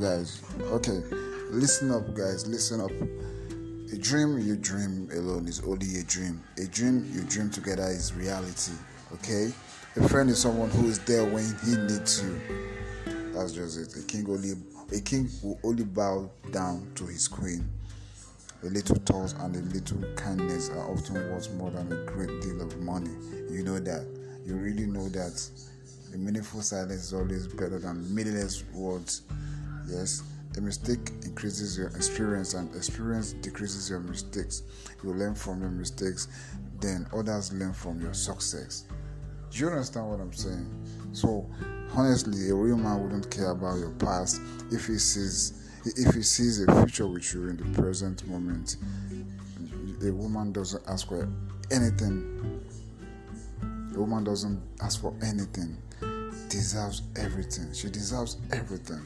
guys. Okay, listen up, guys. Listen up. A dream you dream alone is only a dream. A dream you dream together is reality. Okay? A friend is someone who is there when he needs you. That's just it. A king only a king will only bow down to his queen. A little thought and a little kindness are often worth more than a great deal of money. You know that. You really know that. A meaningful silence is always better than meaningless words. Yes. A mistake increases your experience, and experience decreases your mistakes. You learn from your mistakes, then others learn from your success. Do you understand what I'm saying? So, honestly, a real man wouldn't care about your past if he sees if he sees a future with you in the present moment. A woman doesn't ask for anything. A woman doesn't ask for anything. Deserves everything. She deserves everything.